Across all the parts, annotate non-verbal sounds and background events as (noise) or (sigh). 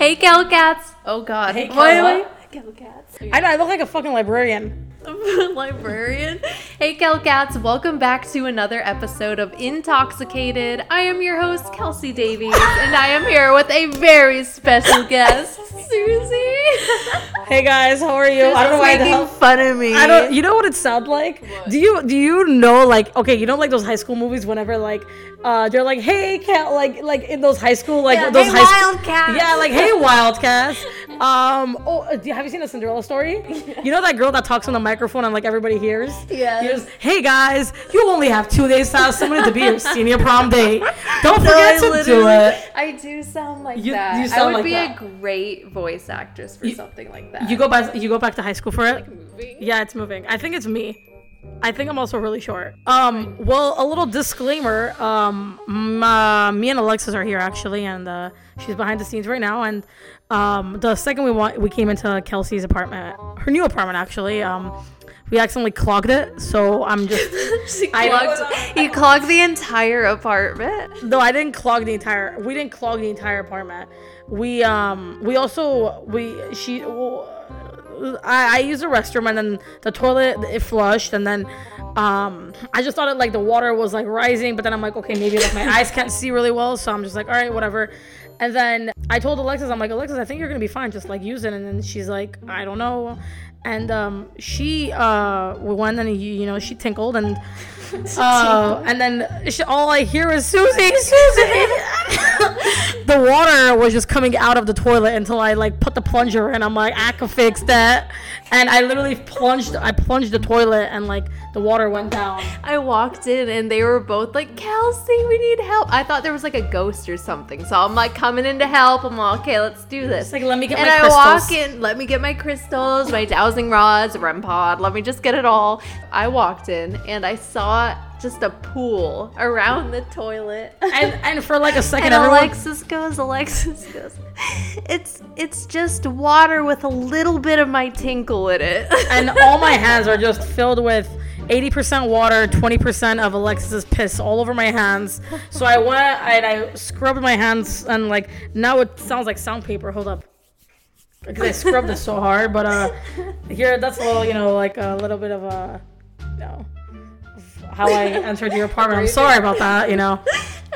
Hey, Kel Cats. Oh God. Hey, Kel Wait, what? wait. Cats. I know. I look like a fucking librarian. (laughs) librarian. Hey, Kel Cats. Welcome back to another episode of InTALKxicated. I am your host, Kelsi Davies, and I am here with a very special guest, Suzy. (laughs) Hey guys, how are you? I don't know why the making hell. fun of me. I don't. You know what it sounds like? Do you do you know like okay? You know like those high school movies whenever like uh they're like hey cat like like in those high school like Yeah, those hey, high school Wildcats. yeah like hey (laughs) wildcats um oh uh, you- have you seen a Cinderella story? (laughs) You know that girl that talks on the microphone and like everybody hears. Yes. He hey guys, you only have two days to somebody to be your senior prom date. Don't No, forget to do it. I do sound like You- that. you I would like be that. a great voice actress for something like that. You go back. You go back to high school for it. moving. Yeah, it's moving. I think it's me. I think I'm also really short. Um, well, a little disclaimer. Um, m- uh, me and Alexis are here actually, and uh, she's behind the scenes right now. And um, the second we want, we came into Kelsi's apartment, her new apartment actually. Um, we accidentally clogged it, so I'm just. (laughs) I- clogged, he (laughs) clogged the entire apartment. No, I didn't clog the entire. We didn't clog the entire apartment. We um we also we she. Well, I, I used the restroom and then the toilet it flushed and then um I just thought it like the water was like rising but then I'm like okay maybe like my eyes can't see really well so I'm just like all right whatever. And then I told Alexis I'm like Alexis I think you're gonna be fine just like use it. And then she's like I don't know. And um she uh we went and you, you know she tinkled and (laughs) uh, and then she, all I hear is Suzy, (laughs) Suzy. (laughs) the water was just coming out of the toilet until I like put the plunger in. I'm like, I can fix that. And I literally plunged. I plunged the toilet, and like the water went down. I walked in and they were both like, Kelsi, we need help. I thought there was like a ghost or something. So I'm like coming in to help. I'm like, okay, let's do this. It's like, let me get and my I crystals. walk in, let me get my crystals, my dowsing rods, REM pod, let me just get it all. I walked in and I saw just a pool around the toilet. And and for like a second, (laughs) And everyone. Alexis goes, Alexis goes, it's it's just water with a little bit of my tinkle in it. (laughs) and all my hands are just filled with 80% water, 20% of Alexis's piss all over my hands. So I went and I scrubbed my hands, and like now it sounds like sandpaper. Hold up. Because I scrubbed it so hard, but uh, here that's a little, you know, like a little bit of a, know, how I entered your apartment. I'm sorry about that, you know.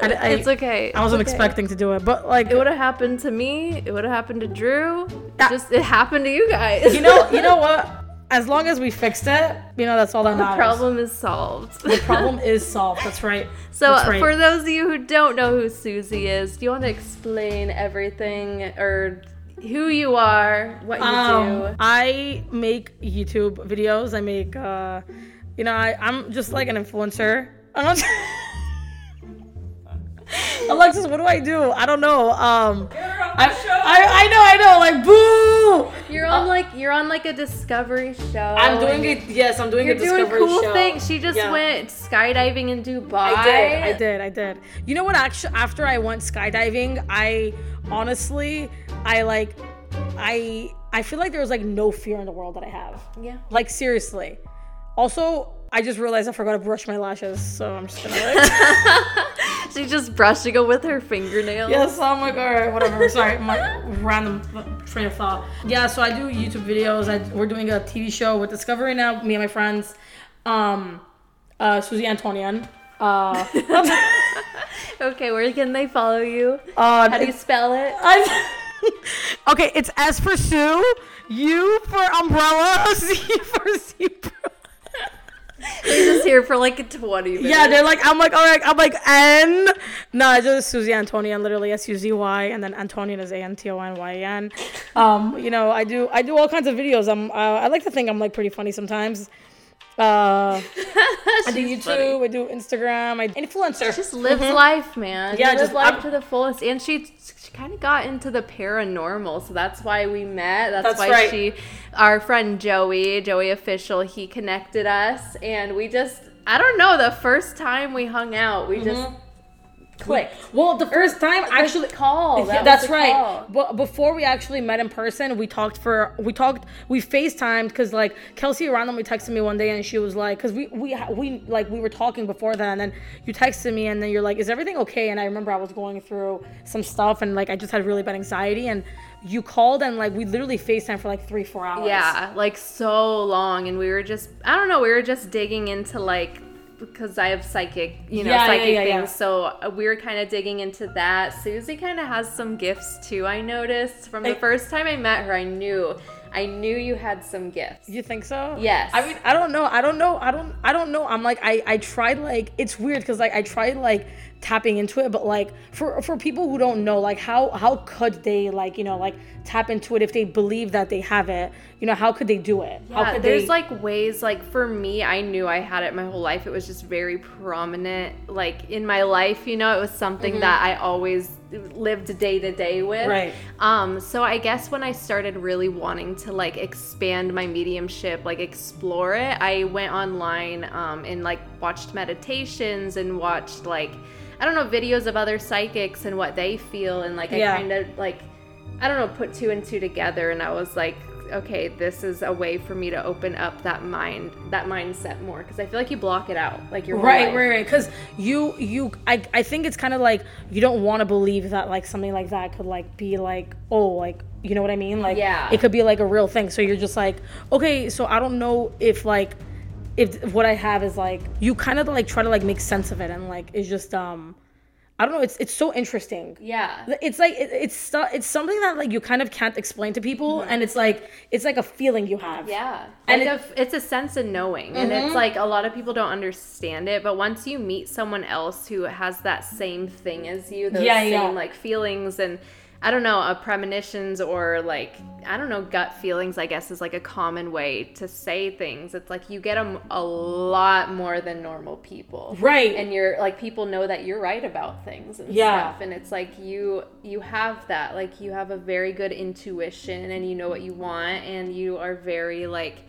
I, I, it's okay. I wasn't okay. expecting to do it, but like, It would have happened to me. It would have happened to Drew. Yeah. Just it happened to you guys. you know, you know what? As long as we fixed it, you know, that's all that matters. the problem is solved. The problem is solved. That's right. (laughs) so That's right. for those of you who don't know who Suzy is, do you want to explain everything or who you are, what you Um, do? I make YouTube videos. I make, uh, you know, I, I'm just like an influencer. I'm not- (laughs) Alexis, what do I do? I don't know. Um, I, I, I know, I know. Like, boo! You're on like you're on like a discovery show. uh, I'm doing it. Yes, I'm doing You're a doing discovery cool show. things. She just Yeah. went skydiving in Dubai. I did. I did. I did. You know what? Actually, after I went skydiving, I honestly, I like, I, I feel like there was like no fear in the world that I have. Yeah. Like seriously. Also, I just realized I forgot to brush my lashes, so I'm just gonna like. (laughs) She's just brushing it with her fingernails. yes, I'm like, all right, whatever. Sorry, my random train of thought. Yeah, so I do YouTube videos. I, we're doing a TV show with Discovery now. Me and my friends, um, uh, Suzy Antonyan. Uh, (laughs) Okay, where can they follow you? uh, How do you spell it? (laughs) Okay, it's S for Sue, U for umbrella, Z for zebra. They're just here for like 20 minutes. Yeah, they're like, I'm like, all right, I'm like, N. No, it's just Suzy Antonyan, literally S U Z Y, and then Antonyan is A N T O N Y N. Um, you know, I do, I do all kinds of videos. I'm, uh, I like to think I'm like pretty funny sometimes. Uh, I do (laughs) YouTube, funny. I do Instagram, I influencer. Just lives life, man. Mm-hmm. Yeah, Yeah, just just- life I'm- to the fullest. And she, she kind of got into the paranormal, so that's why we met. That's, That's why right. she, our friend Joey, Joey official, he connected us, and we just, I don't know, the first time we hung out, we just Mm-hmm. Clicked. Well, the first time actually call. That that's right. call. But before we actually met in person, we talked for we talked we FaceTimed because like Kelsi randomly texted me one day and she was like, because we we we like we were talking before then, and then you texted me and then you're like, is everything okay? And I remember I was going through some stuff and like I just had really bad anxiety and you called and like we literally FaceTimed for like three four hours. Yeah, like so long, and we were just I don't know, we were just digging into like because I have psychic, you know, Yeah, psychic yeah, things. yeah. So uh, we were kind of digging into that. Susie kind of has some gifts too. I noticed from the Like- first time I met her, I knew, I knew you had some gifts. You think so? Yes. I mean, I don't know. I don't know. I don't. I don't know. I'm like, I. I tried like. It's weird because like I tried like tapping into it, but like for for people who don't know, like how how could they like you know like tap into it if they believe that they have it? You know, how could they do it? how Yeah, there's they? like ways like for me i knew i had it my whole life it was just very prominent like in my life you know it was something that i always lived day to day with Mm-hmm. Right. um so i guess when i started really wanting to like expand my mediumship like explore it i went online um and like watched meditations and watched like i don't know videos of other psychics and what they feel and like Yeah. i kind of like I don't know, put two and two together, and I was like, okay, this is a way for me to open up that mind, that mindset more, because I feel like you block it out, like you're Right, life. right, right. Because you, you, I, I think it's kind of like you don't want to believe that like something like that could like be like, oh, like you know what I mean? Like, Yeah. it could be like a real thing. So you're just like, okay, so I don't know if like, if what I have is like, you kind of like try to like make sense of it, and like it's just um, I don't know. It's it's so interesting. Yeah. It's like it, it's stu- it's something that like you kind of can't explain to people, and it's like it's like a feeling you have. Mm-hmm. Yeah. And And it- Mm-hmm. it's a sense of knowing. And it's like a lot of people don't understand it, but once you meet someone else who has that same thing as you, those Yeah, same yeah. like feelings and I don't know, uh, premonitions or like I don't know, gut feelings. I guess is like a common way to say things. It's like you get them a lot more than normal people, Right. And you're like people know that you're right about things and Yeah. stuff, and it's like you you have that, like you have a very good intuition, and you know what you want, and you are very like.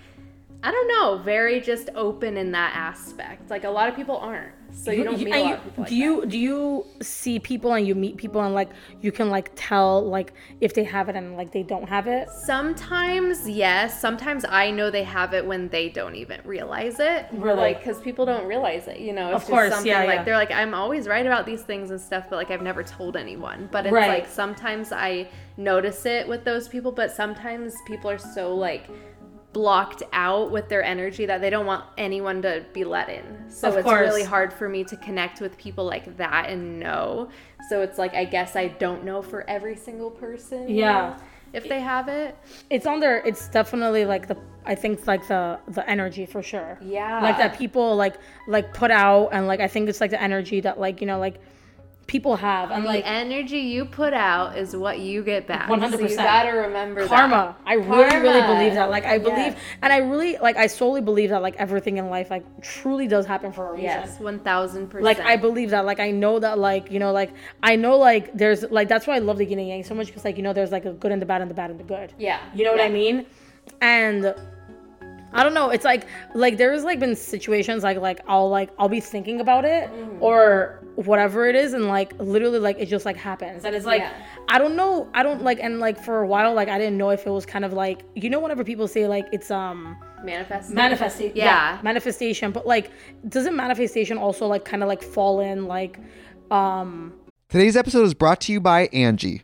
I don't know, very just open in that aspect. Like a lot of people aren't, so you don't meet a lot you- of people. Like do you do you see people and you meet people and like you can like tell like if they have it and like they don't have it? Sometimes, yes. Sometimes I know they have it when they don't even realize it. Really? Like, because people don't realize it, you know? It's Of course, just something yeah, like yeah. they're like, I'm always right about these things and stuff, but like I've never told anyone. But it's Right. like sometimes I notice it with those people, but sometimes people are so like blocked out with their energy that they don't want anyone to be let in. So Of it's course. really hard for me to connect with people like that and know. So it's like, I guess I don't know for every single person. Yeah. If they have it. It's on their. It's definitely like the. I think it's like the the energy for sure. Yeah. Like that people like like put out and like I think it's like the energy that like you know like people have and the like energy you put out is what you get back. 100%. So you gotta remember karma. I really, really believe that. Like I believe, Yes. and I really like. I solely believe that like everything in life like truly does happen for a reason. Yes, one thousand percent. Like I believe that. Like I know that. Like you know. Like I know. Like there's like that's why I love the yin and yang so much because like you know there's like a good and the bad and the bad and the good. Yeah. You know what I mean? And I don't know. It's like like there's like been situations like like I'll like I'll be thinking about it Mm-hmm. or whatever it is and like literally like it just like happens and it's like Yeah. I don't know. I don't like and like for a while like I didn't know if it was kind of like you know whenever people say like it's um manifest. manifestation Yeah. manifestation but like doesn't manifestation also like kind of like fall in like um Today's episode is brought to you by Angie.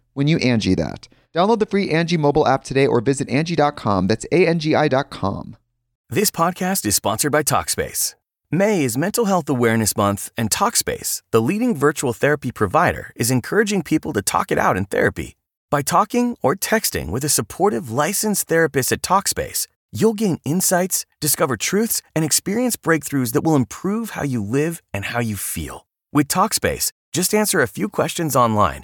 when you Angie that. Download the free Angie mobile app today or visit Angie.com. That's A N G I.com. This podcast is sponsored by Talkspace. May is Mental Health Awareness Month, and Talkspace, the leading virtual therapy provider, is encouraging people to talk it out in therapy. By talking or texting with a supportive licensed therapist at Talkspace, you'll gain insights, discover truths, and experience breakthroughs that will improve how you live and how you feel. With Talkspace, just answer a few questions online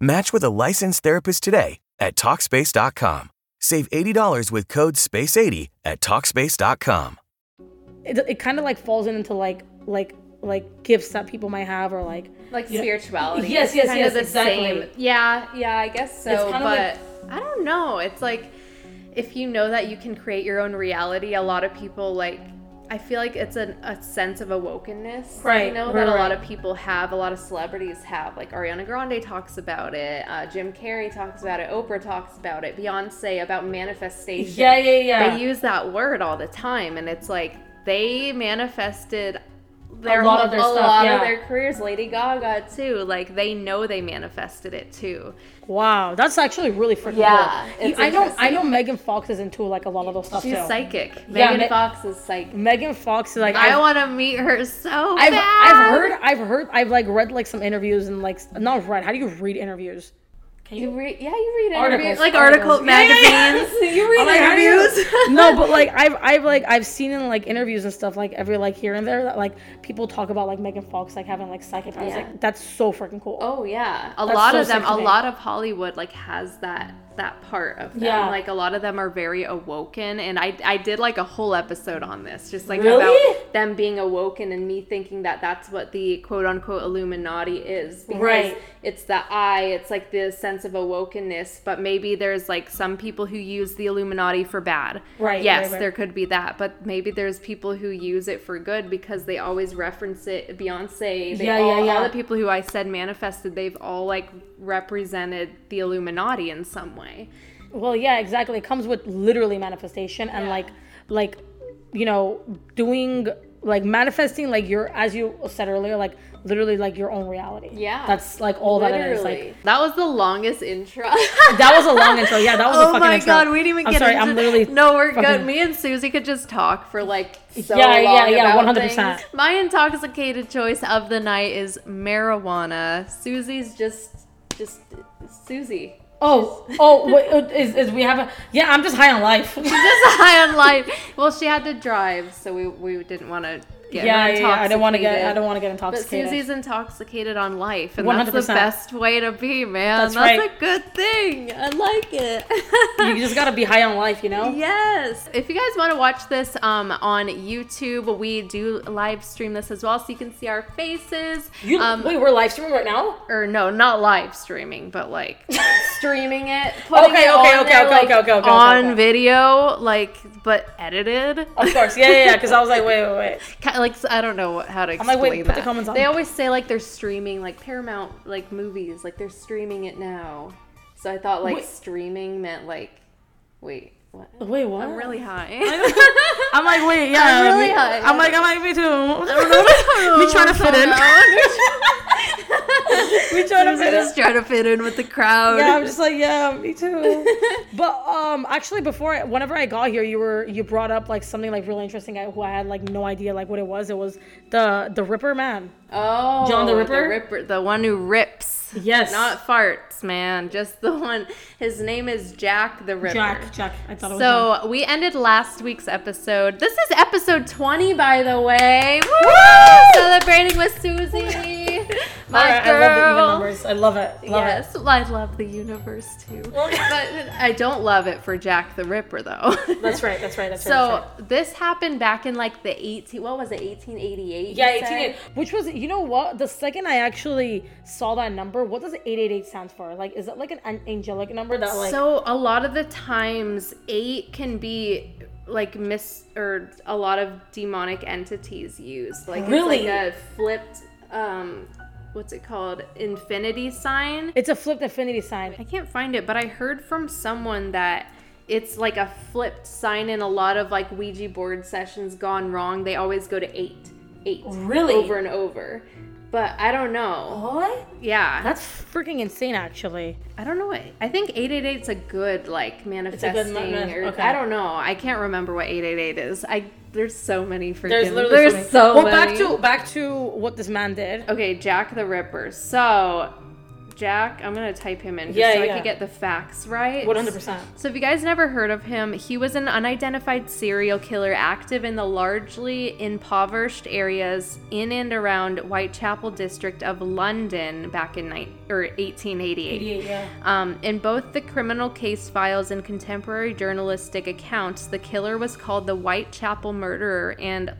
Match with a licensed therapist today at Talkspace.com. Save $80 with code SPACE80 at Talkspace.com. It, it kind of like falls into like like like gifts that people might have or like like you know- spirituality. Yes, yes, kind yes, the exactly. Same. Yeah, yeah, I guess so. It's kind of but I don't know. It's like if you know that you can create your own reality, a lot of people like. I feel like it's a, a sense of awokenness, Right, You know right, that a lot right. of people have, a lot of celebrities have. Like Ariana Grande talks about it, uh, Jim Carrey talks about it, Oprah talks about it, Beyonce about manifestation. Yeah, yeah, yeah. They use that word all the time, and it's like they manifested their lot of their a stuff, lot yeah. of their careers. Lady Gaga too. Like they know they manifested it too. wow, that's actually really freaking Yeah, cool. I know I know Megan Fox is into like a lot of those stuff She's too. psychic. Yeah, Megan Me- Fox is psychic. Megan Fox is like I want to meet her so I've, bad. I've heard I've heard I've like read like some interviews and like not read. How do you read interviews? You read, yeah, you read Articles, interviews, like articles. article Yeah, yeah, yeah. magazines. (laughs) You read I'm like, how do you- interviews. (laughs) no, but like I've I've like I've seen in like interviews and stuff like every like here and there that like people talk about like Megan Fox like having like psychic powers. Yeah. Like that's so freaking cool. Oh yeah, a That's lot so of them. A lot of Hollywood like has that that part of them. Yeah. Like a lot of them are very awoken, and I I did like a whole episode on this, just like Really? about them being awoken and me thinking that that's what the quote unquote Illuminati is. Because Right. It's the eye. It's like the sense of awokenness, but maybe there's like some people who use the Illuminati for bad. Right, Yes, right, right. there could be that, but maybe there's people who use it for good because they always reference it. Beyonce, they Yeah, all, yeah, yeah. all the people who I said manifested, they've all like represented the Illuminati in some way. Well, yeah, exactly. It comes with literally manifestation and like like you know doing like manifesting like your as you said earlier like literally like your own reality. Yeah. that's like all that it is. Literally. Like that was the longest intro. (laughs) that was a long intro. Yeah, that was a (laughs) oh fucking my intro. god, we didn't even I'm get sorry, into I'm literally No, we're good. Me and Suzy could just talk for like so long. Yeah, yeah, yeah, 100%. My intoxicated choice of the night is marijuana. Suzy's just just Suzy. Oh, oh, uh, is, is we have a yeah? I'm just high on life. She's just high on life. Well, she had to drive, so we, we didn't want to get yeah, her yeah, yeah, I don't want to get I don't want to get intoxicated. But intoxicated. Suzy's intoxicated on life, and that's the best way to be, man. That's That's, right. a good thing. I like it. (laughs) you just gotta be high on life, you know. Yes. If you guys want to watch this um, on YouTube, we do live stream this as well, so you can see our faces. You um, wait, we're live streaming right now. or no, not live streaming, but like (laughs) streaming it. putting Okay, it okay, on okay, there, okay, like, okay, okay, okay, on okay. video, like but edited. Of course, yeah, yeah, yeah. Because I was like, wait, wait, wait. Like I don't know how to I'm explain like, wait, put the that. comments on. They always say like they're streaming like Paramount like movies, like they're streaming it now. So I thought like Wait. streaming meant like, wait, what? Wait, what? I'm really high. I'm like, wait, (laughs) yeah. I'm really me- high. I'm like, I'm like, me too. (laughs) I don't know. (laughs) Me trying to fit in. (laughs) we trying to fit in. Just trying to fit in with the crowd. Yeah, I'm just like, yeah, me too. (laughs) but um, actually, before I, whenever I got here, you were you brought up like something like really interesting. I, who I had like no idea like what it was. It was the the Ripper man. Oh, John the Ripper? The Ripper, the one who rips. Yes. Not farts, man. Just the one. His name is Jack the Ripper. Jack. Jack. I thought it was. Jack. So we ended last week's episode. This is episode 20, by the way. Woo! Celebrating with Suzy, (laughs) my right, girl. I love the numbers. I love it. Love yes, it. I love the universe too. but I don't love it for Jack the Ripper though. (laughs) That's right. That's right. That's right. So right. this happened back in like the 18 what was it 1888? Yeah, 1888. Which was, you know what? The second I actually saw that number, what does 888 stand for? Like, is that like an an angelic number that like? so a lot of the times eight can be like miss or a lot of demonic entities use like Really? like a flipped um what's it called infinity sign it's a flipped infinity sign. i can't find it but i heard from someone that it's like a flipped sign in a lot of like ouija board sessions gone wrong they always go to eight eight Really? over and over but i don't know What? yeah That's freaking insane, actually. I don't know what I think 888 is a good like a manifesting good man- or okay. I don't know. I can't remember what 888 is. I there's so many freaking There's literally there's so, many. so well, many. back to back to what this man did. Okay, Jack the Ripper. So Jack, I'm gonna type him in just Yeah, so I yeah. can get the facts right. One hundred percent. So if you guys never heard of him, he was an unidentified serial killer active in the largely impoverished areas in and around Whitechapel district of London back in ni- or 1888. Yeah. Um, in both the criminal case files and contemporary journalistic accounts, the killer was called the Whitechapel Murderer and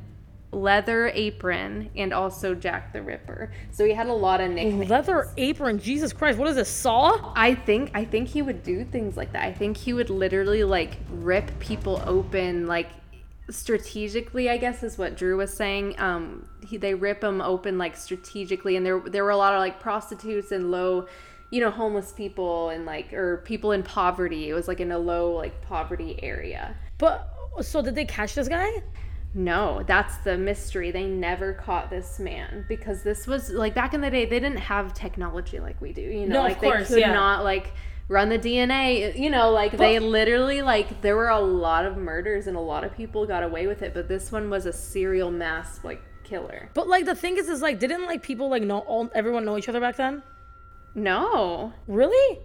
Leather Apron, and also Jack the Ripper. So he had a lot of nicknames. Leather apron. Jesus Christ. What is this? Saw? I think I think he would do things like that. I think he would literally like rip people open like strategically, I guess is what Drew was saying. Um he, they rip them open like strategically and there there were a lot of like prostitutes and low you know homeless people and like or people in poverty. It was like in a low like poverty area. But so did they catch this guy? No, that's the mystery. They never caught this man because this was like back in the day. They didn't have technology like we do. You know, No, like course, they could yeah. not like run the DNA. You know, like they literally like there were a lot of murders and a lot of people got away with it. But this one was a serial mass like killer. But like the thing is, is like didn't like people like know all everyone know each other back then? No, Really?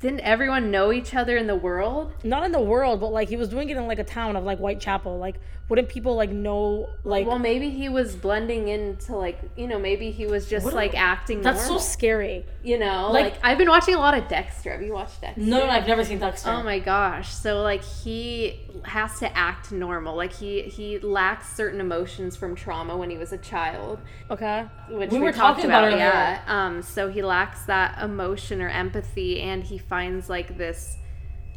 Didn't everyone know each other in the world? Not in the world, but like he was doing it in like a town of like Whitechapel. Like, wouldn't people like know like? Well, maybe he was blending into like you know maybe he was just What a- like acting. that's so scary. you know. like- Like, I've been watching a lot of Dexter. Have you watched Dexter? No, I've never seen Dexter. Oh my gosh. So like he has to act normal. Like he he lacks certain emotions from trauma when he was a child, okay. which We we, were talked talking about. about yeah. Um so he lacks that emotion or empathy and he finds like this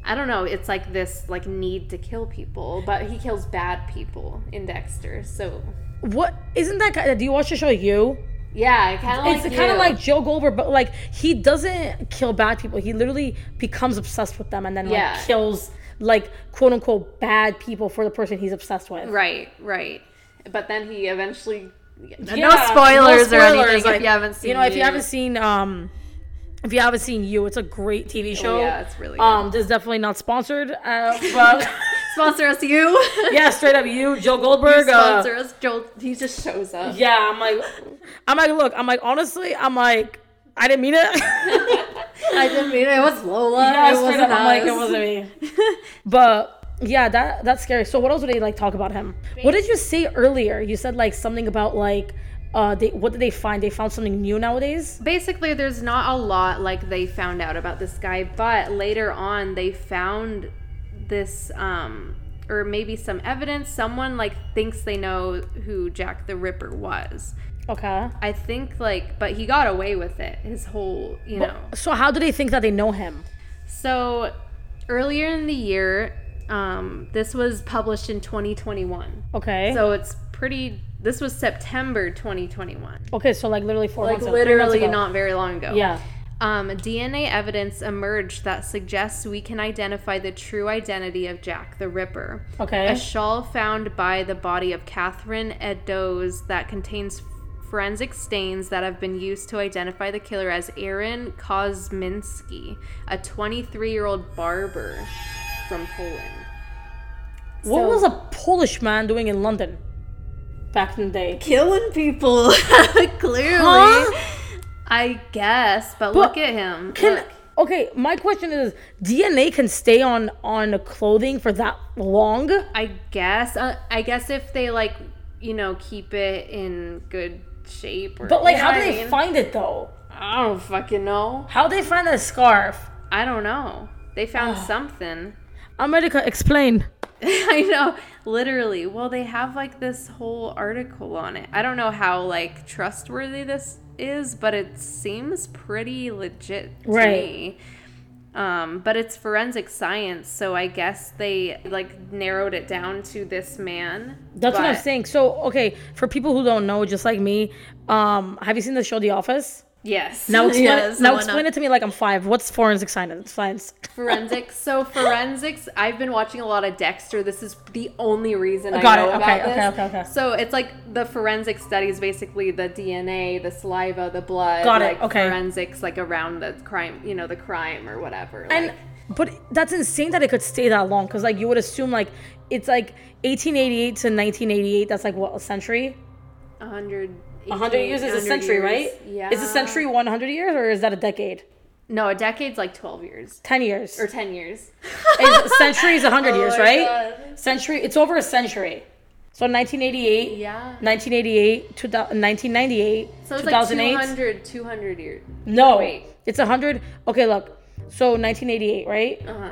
I don't know, it's like this like need to kill people, but he kills bad people in Dexter. So What isn't that? Do you watch the show You? yeah, kind of like It's kind of like Joe Goldberg, but like he doesn't kill bad people. He literally becomes obsessed with them and then like Yeah. kills like quote unquote bad people for the person he's obsessed with. right, right. But then he eventually no spoilers, no or anything like, if you haven't seen You know, if you You. haven't seen um if you haven't seen you, it's a great TV show. Oh, yeah, it's really good. Um, this is definitely not sponsored, uh, (laughs) but sponsor us you. (laughs) yeah, straight up you, Joe Goldberg. Uh, sponsor us. Joel, he just shows up. yeah, I'm like, I'm like, look, I'm like, honestly, I'm like, I didn't mean it. (laughs) (laughs) I didn't mean it. It was Lola. yeah, it wasn't up, I'm like, it wasn't me. (laughs) but yeah, that that's scary. So what else would they like talk about him? What did you say earlier? You said like something about like, uh, they what did they find? They found something new nowadays. Basically, there's not a lot like they found out about this guy, but later on they found this, um, or maybe some evidence. Someone like thinks they know who Jack the Ripper was. Okay. I think like, but he got away with it. His whole, you know. So how do they think that they know him? So earlier in the year, um, this was published in 2021. Okay. So it's pretty. This was September 2021. okay, so like literally four Like months. ago- three months literally ago. not very long ago. Yeah. Um, DNA evidence emerged that suggests we can identify the true identity of Jack the Ripper. Okay. A shawl found by the body of Catherine Eddowes that contains forensic stains that have been used to identify the killer as Aaron Kozminski, a 23 year old barber from Poland. What So- was a Polish man doing in London back in the day? Killing people, (laughs) clearly. Huh? I guess, but, But look at him. Can Look. okay, my question is DNA can stay on on clothing for that long? I guess. Uh, I guess if they like, you know, keep it in good shape. Or, But like how do what I they mean? find it though? I don't fucking know. How they find that scarf? I don't know. They found something. America, explain. (laughs) I know, literally. Well, they have like this whole article on it. I don't know how like trustworthy this is, but it seems pretty legit to Right. me. Um, but it's forensic science, so I guess they like narrowed it down to this man. That's what I'm saying. So okay, for people who don't know, just like me, um, have you seen the show The Office? Yes. Now (laughs) explain, Yes, now explain it to me like I'm five. What's forensic science? (laughs) Forensics. So forensics. I've been watching a lot of Dexter. This is the only reason I Got know it. about Okay, this. okay, okay, okay. So it's like the forensic studies, basically the DNA, the saliva, the blood. Got it, like okay. Forensics, like around the crime, you know, the crime or whatever. And like- but that's insane that it could stay that long because like you would assume like it's like 1888 to 1988. That's like what a century. a hundred. 100 years is a century, years. right? Yeah. Is a century 100 years or is that a decade? No, a decade's like twelve years 10 years. or ten years. Is- century is 100 (laughs) years, Oh my right? God. Century. It's over a century. So 1988. Yeah. 1988, 2000, 1998, So it's like 200, 200 years. no, Wait. it's 100. Okay, look. So 1988, right? Uh huh.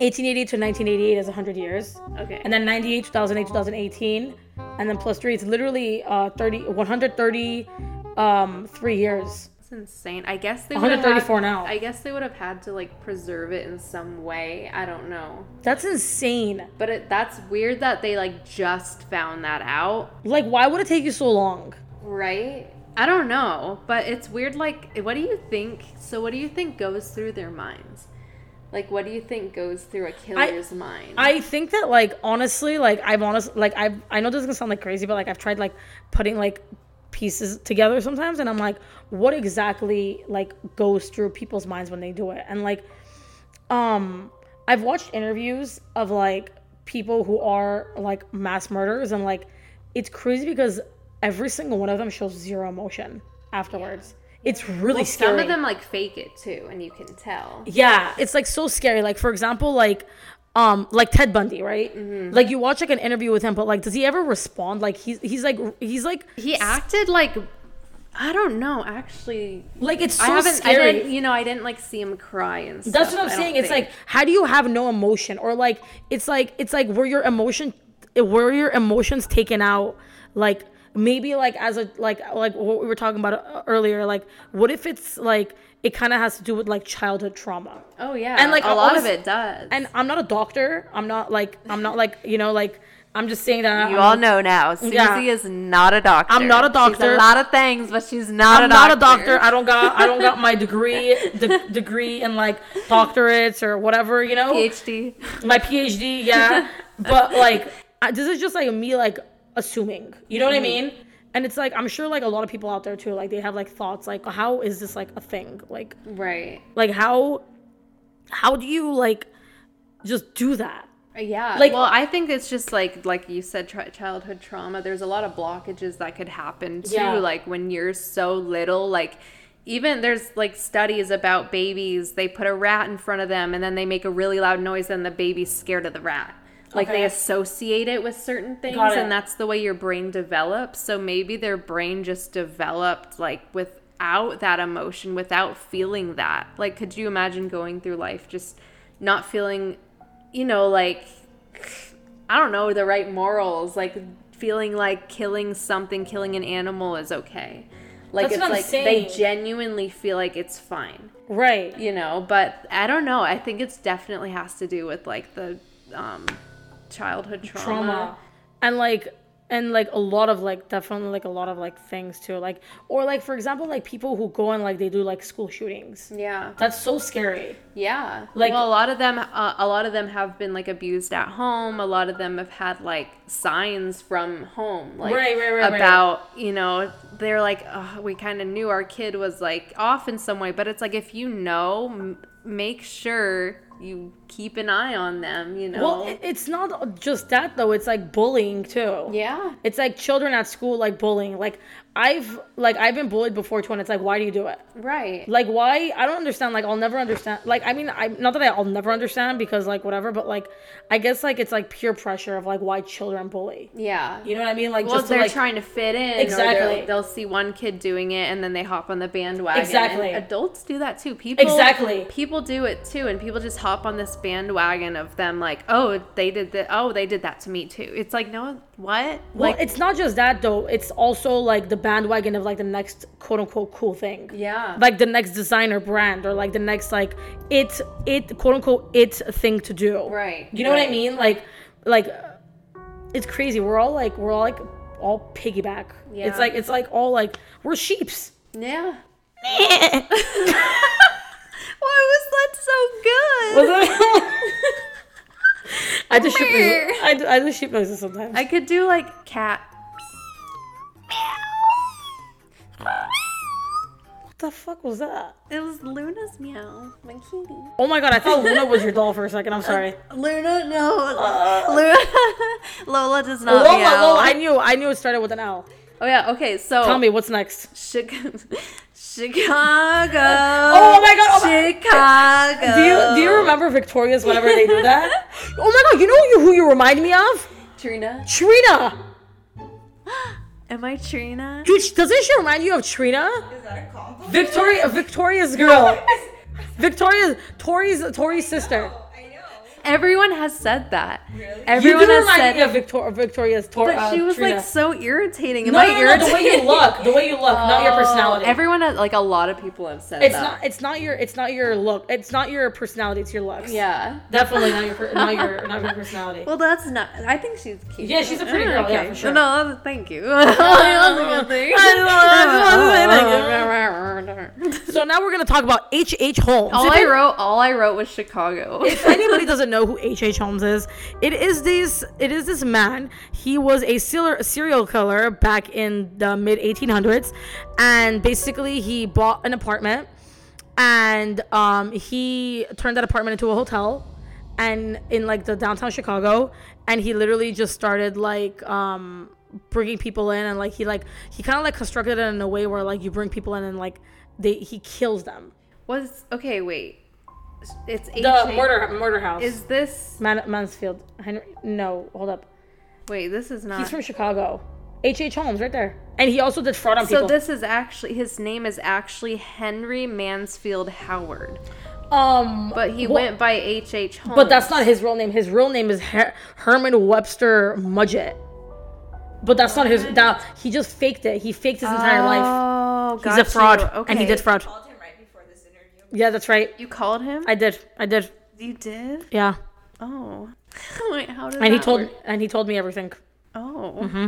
1888 to 1988 is 100 years. Okay. And then 98, 2008, 2018. And then plus three, it's literally uh, 30, 130, um, three years. It's insane. I guess they would have 134 had- now. I guess they would have had to like preserve it in some way. I don't know. That's insane. But it, that's weird that they like just found that out, Like, why would it take you so long? right? I don't know, but it's weird. Like, what do you think? So, what do you think goes through their minds? Like, what do you think goes through a killer's mind? I think that like honestly, like I've honest like I I know this is gonna sound like crazy, but like I've tried like putting like pieces together sometimes, and I'm like, what exactly like goes through people's minds when they do it? And like, um, I've watched interviews of like people who are like mass murderers, and like, it's crazy because every single one of them shows zero emotion afterwards. It's really scary. Some of them like fake it too, and you can tell. Yeah, it's like so scary. Like for example, like um like Ted Bundy, right? Mm-hmm. Like you watch like an interview with him, but like does he ever respond? Like he's he's like he's like He acted like I don't know. Actually, like it's so I haven't. scary. I didn't. You know, I didn't like see him cry and stuff. That's what I'm I saying. It's think. like how do you have no emotion or like it's like it's like were your emotion were your emotions taken out like maybe like as a like like what we were talking about earlier like what if it's like it kind of has to do with like childhood trauma Oh yeah, And, like, a I lot always- of it does. and I'm not a doctor I'm not like I'm not like you know like I'm just saying that you I'm- all know now, Suzy Yeah. is not a doctor. I'm not a She's doctor. a lot of things, but she's not I'm a not a doctor. I don't got I don't got my degree de- degree in like doctorates or whatever, you know. PhD. My PhD, yeah. (laughs) but like I, this is just like me like assuming. You know what I mm-hmm. mean? And it's like I'm sure like a lot of people out there too like they have like thoughts like how is this like a thing? Like Right. like how how do you like just do that? Uh, yeah. Like- well, I think it's just like like you said, tri- childhood trauma. There's a lot of blockages that could happen too. Yeah. Like when you're so little, like even there's like studies about babies. They put a rat in front of them, and then they make a really loud noise, and the baby's scared of the rat. Like Okay. they associate it with certain things, and that's the way your brain develops. So maybe their brain just developed like without that emotion, without feeling that. Like, could you imagine going through life just not feeling you know, like I don't know, the right morals, like feeling like killing something, killing an animal is okay. Like That's it's like they genuinely feel like it's fine, Right. you know. But I don't know. I think it's definitely has to do with like the um, childhood trauma. trauma. And like and like a lot of like definitely like a lot of like things too like or like for example like people who go and like they do like school shootings Yeah. that's so scary Yeah. Like- well, a lot of them uh, a lot of them have been like abused at home. A lot of them have had like signs from home like Right, right, right, about, you know, they're like "Ugh, we kind of knew our kid was like off in some way, but it's like if you know, m- make sure you keep an eye on them, you know. well it, it's not just that though it's like bullying too yeah. it's like children at school like bullying like i've like i've been bullied before too and it's like why do you do it Right. like why i don't understand like i'll never understand like i mean i not that i'll never understand because like whatever but like i guess like it's like peer pressure of like why children bully yeah. you know what i mean like well, just they're like trying to fit in. Exactly. They'll see one kid doing it, and then they hop on the bandwagon. Exactly. And adults do that too. People Exactly. People do it too, and people just hop on this bandwagon of them like, oh, they did that. Oh, they did that to me too. It's like, no, what? well, like, it's not just that though. It's also like the bandwagon of like the next quote unquote cool thing. yeah, Like the next designer brand or like the next like it it quote unquote it thing to do. Right, You know what I mean? Like like it's crazy. We're all like we're all like all piggyback. Yeah. It's like it's like all like we're sheeps. yeah. (laughs) Why was that so good? (laughs) I just sheep? I do, I do sheep noises sometimes. I could do like cat. What the fuck was that? It was Luna's meow, my kitty. Oh my god, I thought Luna was your doll for a second. I'm uh, sorry. Luna, no. Uh. Luna, (laughs) Lola does not Lola, meow. Lola, I knew, I knew it started with an L. oh yeah. Okay. So Tell me what's next. Chicago. (laughs) Chicago. Oh my God, oh my- Chicago. Do you do you remember Victorious whenever they do that? (laughs) oh my god, you know you, who you remind me of? Trina? Trina. Am I Trina? Dude, doesn't she remind you of Trina? Is that a compliment? Victoria, Victorious girl. (laughs) Victorious Tori's Tori's sister. Everyone has said that. You Everyone do has remind said. me of Victor- Victorious Tor- but uh, she was Trina. like so irritating. Am no, I no, no, the way you look, the way you look, not your personality. Everyone, has, like a lot of people have said it's that. not. It's not your. It's not your look. It's not your personality. It's your looks. yeah. Definitely not your. per- Not your. Not your personality. Well, that's not. I think she's cute. Yeah, she's a pretty girl, yeah, for sure. No, thank you. (laughs) that's a good (laughs) thing. (laughs) so now we're gonna talk about H. H. Holmes. all If I wrote, all I wrote was Chicago. if anybody doesn't know who H. H. Holmes is, it is this it is this man. He was a serial serial killer back in the mid 1800s, and basically he bought an apartment, and um, he turned that apartment into a hotel, and in like the downtown Chicago, and he literally just started like um bringing people in and like he like he kind of like constructed it in a way where like you bring people in and like they he kills them was okay. Wait, it's H- the murder murder house Is this? Man- Mansfield. Henry. No, hold up. Wait, this is not. He's from Chicago. H. H. Holmes, right there. And he also did fraud on so people. So this is actually his name is actually Henry Mansfield Howard, um, but he wha- went by H. H. Holmes. But that's not his real name. His real name is Her- Herman Webster Mudgett. But that's not his. That he just faked it. He faked his entire life. Oh, He's got a fraud, you. and he did fraud. called him right before this interview. Yeah, that's right. You called him? I did. I did. you did? Yeah. Oh. (laughs) Wait, how did And he told. work? And he told me everything. Oh. Mm-hmm.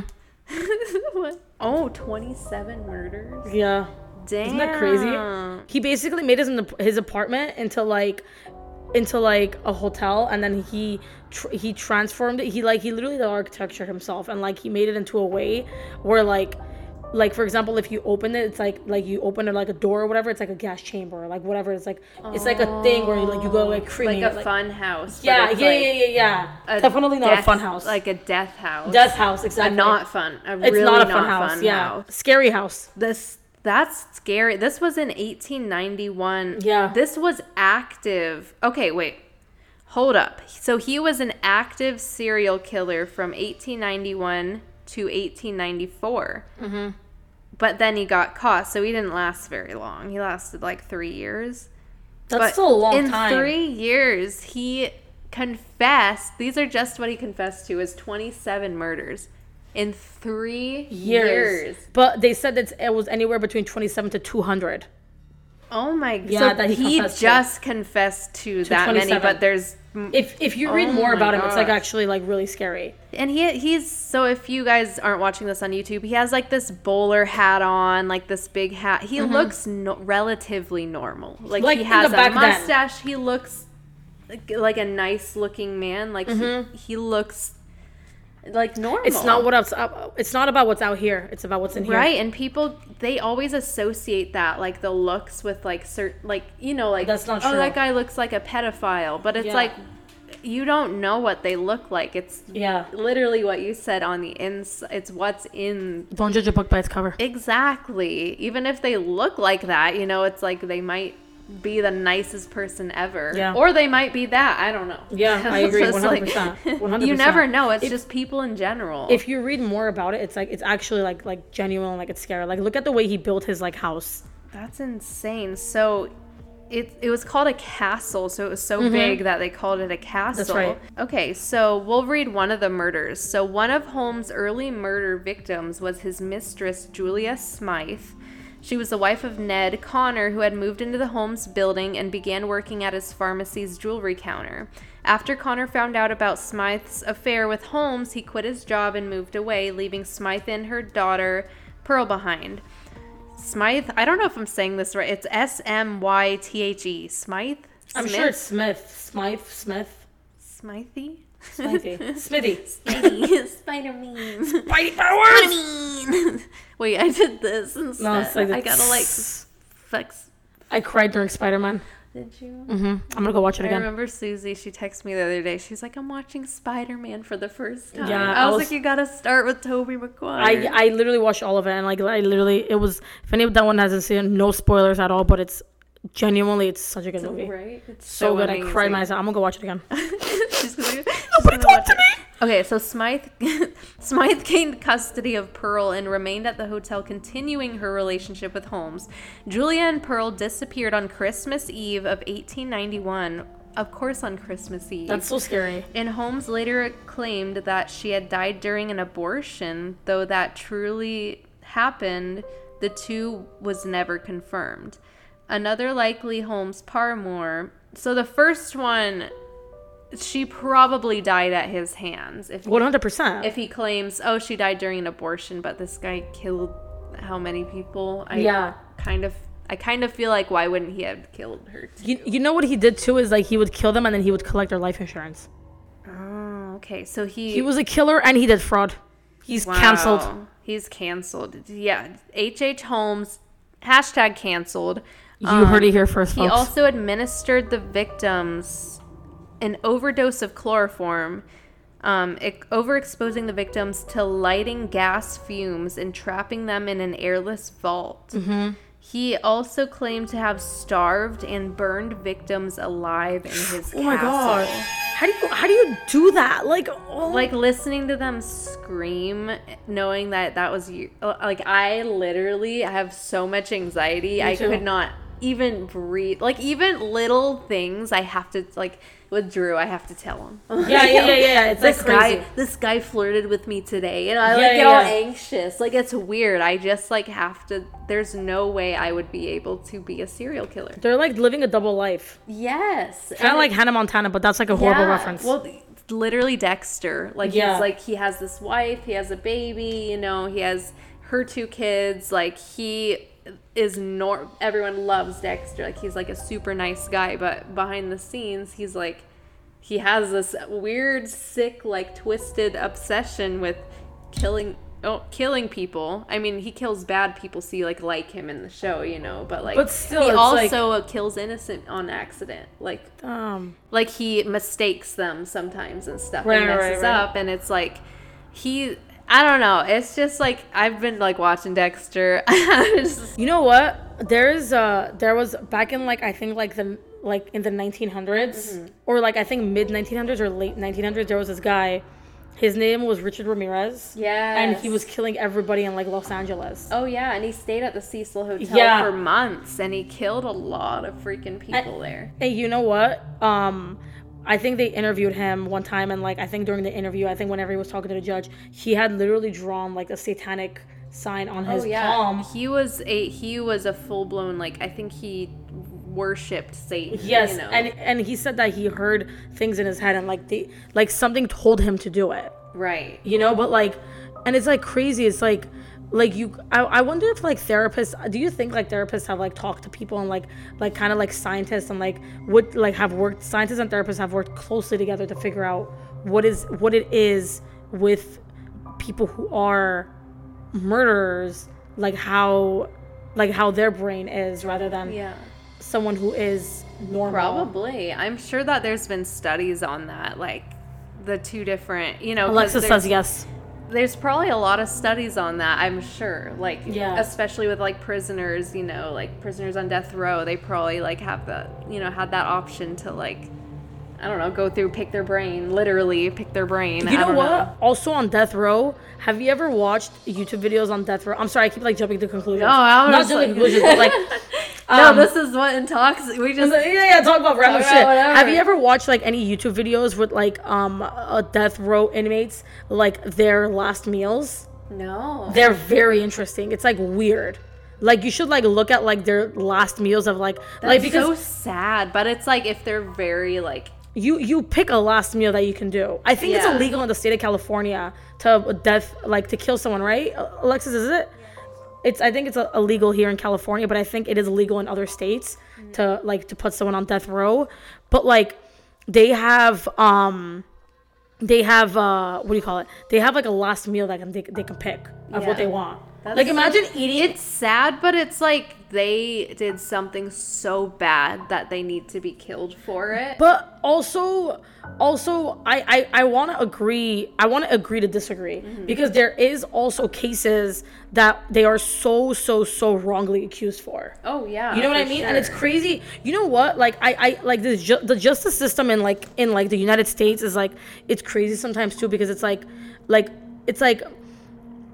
(laughs) what? Oh, 27 murders? Yeah. Damn. Isn't that crazy? He basically made his his apartment into like into like a hotel, and then he tr- he transformed it. He like he literally did the architecture himself, and like he made it into a way where like like for example, if you open it, it's like like you open it like a door or whatever. It's like a gas chamber or like whatever. It's like it's like a thing where you, like you go like creepy. Like a like- fun house. Yeah, yeah, it's yeah, like yeah, yeah, Definitely not a death- fun house. Like a death house. death house, A exactly. not fun. A It's really not a fun house. yeah, house. scary house. This that's scary. This was in 1891. Yeah. This was active. Okay, wait. Hold up. So he was an active serial killer from 1891 to 1894. Mm-hmm. But then he got caught, so he didn't last very long. He lasted like three years. That's But still a long in time. three years, he confessed. These are just what he confessed to: is 27 murders in three years. years. But they said that it was anywhere between 27 to 200. Oh my! God! Yeah, so that he he, confessed to. just confessed to, that many, but there's If if you read Oh more my about him, it's like actually like really scary. And he he's so if you guys aren't watching this on YouTube, he has like this bowler hat on, like this big hat. He looks no, relatively normal. Like, Mm-hmm. Like he has a back then. mustache. He looks like, like a nice looking man. Like he, he looks like normal. It's not what else. It's not about what's out here. It's about what's in here. Right, and people they always associate that like the looks with like certain like you know like That's not oh true. that guy looks like a pedophile, but it's Yeah. like you don't know what they look like. It's Yeah. literally what you said on the inside. It's what's in Don't judge a book by its cover. exactly. Even if they look like that, you know, it's like they might be the nicest person ever, Yeah. or they might be that. I don't know. Yeah, (laughs) I agree, It's just like- 100%, 100%. (laughs) You never know. It's If- just people in general. If you read more about it, it's like it's actually like like genuine, like it's scary. Like look at the way he built his like house. That's insane. So it it was called a castle, so it was so mm-hmm. big that they called it a castle. That's right. Okay, so we'll read one of the murders. So one of Holmes' early murder victims was his mistress Julia Smythe. She was the wife of Ned Connor, who had moved into the Holmes building and began working at his pharmacy's jewelry counter. After Connor found out about Smythe's affair with Holmes, he quit his job and moved away, leaving Smythe and her daughter Pearl behind. Smythe, I don't know if I'm saying this right. It's S M Y T H E. Smythe? I'm sure it's Smith, Smythe, Smith, Smythe? (laughs) Smithy, Smithy. (laughs) Spider Man. Mighty powers. mean. Wait, I did this instead. No, it's like I gotta like flex. I cried during Spider Man. Did you? Mm-hmm. I'm gonna go watch it again. I remember Suzy. She texted me the other day. She's like, "I'm watching Spider Man for the first time." Yeah, I I was, was- like, "You gotta start with Tobey I, Maguire." I literally watched all of it and like I literally it was if anyone that one hasn't seen it, no spoilers at all, but it's genuinely it's such a good movie. right? It's So, good. I cried amazing. myself. I'm gonna go watch it again. (laughs) She's gonna, she's (laughs) gonna watch it. Okay, so Smythe (laughs) Smythe gained custody of Pearl and remained at the hotel, continuing her relationship with Holmes. Julia and Pearl disappeared on Christmas Eve of 1891. Of course, on Christmas Eve. That's so scary. And Holmes later claimed that she had died during an abortion, though that truly happened, the two was never confirmed. Another likely Holmes Parmore. So the first one, she probably died at his hands. If 100. percent if he claims, oh, she died during an abortion, but this guy killed how many people? I Yeah. kind of, I kind of feel like why wouldn't he have killed her? Too? You, you know what he did too is like he would kill them and then he would collect their life insurance. Oh, okay. So he He was a killer and he did fraud. He's canceled. He's canceled. Yeah. H.H. H. Holmes, hashtag canceled. You heard it here first, Um, He also administered the victims an overdose of chloroform, um, ex- overexposing the victims to lighting gas fumes and trapping them in an airless vault. Mm-hmm. He also claimed to have starved and burned victims alive in his oh my god. How do you how do you do that? Like oh like listening to them scream knowing that that was you like i literally have so much anxiety i could not even breathe like even little things i have to like with drew i have to tell him (laughs) Yeah, yeah, yeah, yeah. It's this like guy crazy. this guy flirted with me today and i like Yeah, get yeah, all anxious like it's weird i just like have to there's no way i would be able to be a serial killer They're like living a double life. yes Kind of like Hannah Montana, but that's like a horrible yeah. reference. Well, literally Dexter. Like Yeah. he's like he has this wife, he has a baby, you know, he has her two kids. Like he is nor everyone loves Dexter. Like he's like a super nice guy, but behind the scenes, he's like he has this weird, sick, like twisted obsession with killing. Oh, killing people. I mean, he kills bad people, so like like him in the show, you know. But like, But still, he it's like- also kills innocent on accident. Like, um, like he mistakes them sometimes and stuff Right, and right, messes right. up and it's like he I don't know. It's just like I've been like watching Dexter. (laughs) You know what? There's uh there was back in like I think like the like in the 1900s Mm-hmm. or like I think mid 1900s or late 1900s there was this guy. His name was Richard Ramirez. Yeah. And he was killing everybody in like Los Angeles. oh yeah, and he stayed at the Cecil Hotel Yeah. for months and he killed a lot of freaking people there. Hey, you know what? Um, I think they interviewed him one time, and like I think during the interview, I think whenever he was talking to the judge, he had literally drawn like a satanic sign on his oh yeah. palm. He was a he was a full blown like I think he worshipped Satan. Yes, you know? and and he said that he heard things in his head and like they like something told him to do it. right. You know, but like, and it's like crazy. It's like like you I, I wonder if like therapists do you think like therapists have like talked to people and like like kind of like scientists and like would like have worked scientists and therapists have worked closely together to figure out what is what it is with people who are murderers like how like how their brain is rather than Yeah. someone who is normal Probably. I'm sure that there's been studies on that, like the two different, you know Alexa says yes There's probably a lot of studies on that, I'm sure. Like, Yeah. especially with like prisoners, you know, like prisoners on death row, they probably like have the, you know, had that option to like, I don't know, go through, pick their brain, literally pick their brain. You know don't what? Also on death row, have you ever watched YouTube videos on death row? I'm sorry, I keep like jumping to conclusions. No, I'm not just like- conclusions, but like (laughs) No, um, this is what intox. We just yeah, yeah, talk about random shit. whatever. Have you ever watched like any YouTube videos with like um uh, death row inmates like their last meals? no. They're very interesting. It's like weird. Like you should like look at like their last meals of like like because so sad, but it's like if they're very like you you pick a last meal that you can do. I think it's illegal in the state of California to death like to kill someone, right? Alexis, is it? It's I think it's illegal here in California, but I think it is illegal in other states to like to put someone on death row. But like they have um they have uh what do you call it? They have like a last meal that can they, they can pick of Yeah. what they want. That's like so- imagine eating It's sad, but it's like they did something so bad that they need to be killed for it. but also also i i, I want to agree i want to agree to disagree. Mm-hmm. because there is also cases that they are so so so wrongly accused for. Oh yeah, you know what i for mean? And it's crazy. You know what? Like i i like this ju- the justice system in like in like the united states is like it's crazy sometimes too because it's like like it's like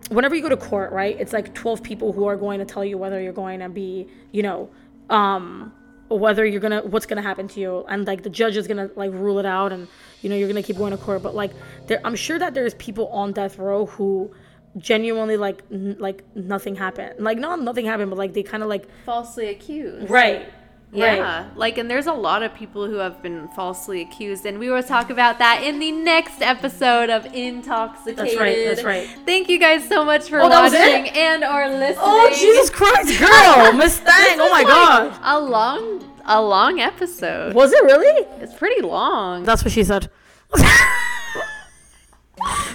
whenever you go to court, right? It's like 12 people who are going to tell you whether you're going to be, you know, um whether you're going to what's going to happen to you and like the judge is going to like rule it out and you know you're going to keep going to court, but like there I'm sure that there's people on death row who genuinely like n- like nothing happened. Like not nothing happened, but like they kind of like falsely accused. right. Right. Yeah, like, and there's a lot of people who have been falsely accused, and we will talk about that in the next episode of InTALKxicated. That's right, that's right. Thank you guys so much for Oh, that was it? watching and or listening. Oh Jesus Christ, girl, (laughs) Miss Thang. Oh my Like, god. a long, a long episode. Was it really? It's pretty long. That's what she said. (laughs)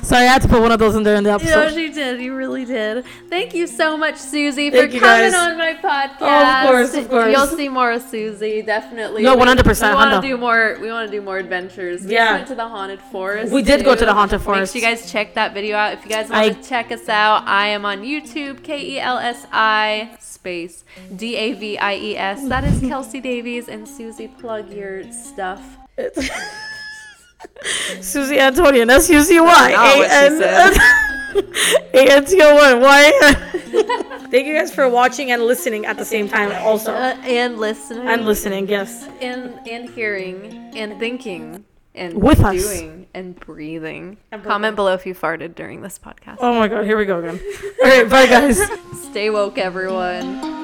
Sorry, I had to put one of those in there in the episode. she did. You really did. Thank you so much, Suzy, Thank for coming guys. on my podcast. Oh, of course, of course. You'll see more of Suzy, definitely. No, We- 100%, We want to do more. We want to do more adventures. We Yeah. went to the haunted forest. We did go to the haunted forest. Make sure you guys check that video out. If you guys want I- to check us out, I am on YouTube. K E L S I space D A V I E S. That is Kelsi Davies and Susie. Plug your stuff. (laughs) (laughs) (laughs) Suzy Antonyan. That's U C Y not what A she N A N T O N Y. (laughs) Thank you guys for watching and listening at the same time, also Uh, and listening. and listening. Yes. and and hearing and thinking and With us. and breathing. Comment below if you farted during this podcast. Oh my God. Here we go again. All right. Bye, guys. (laughs) Stay woke, everyone.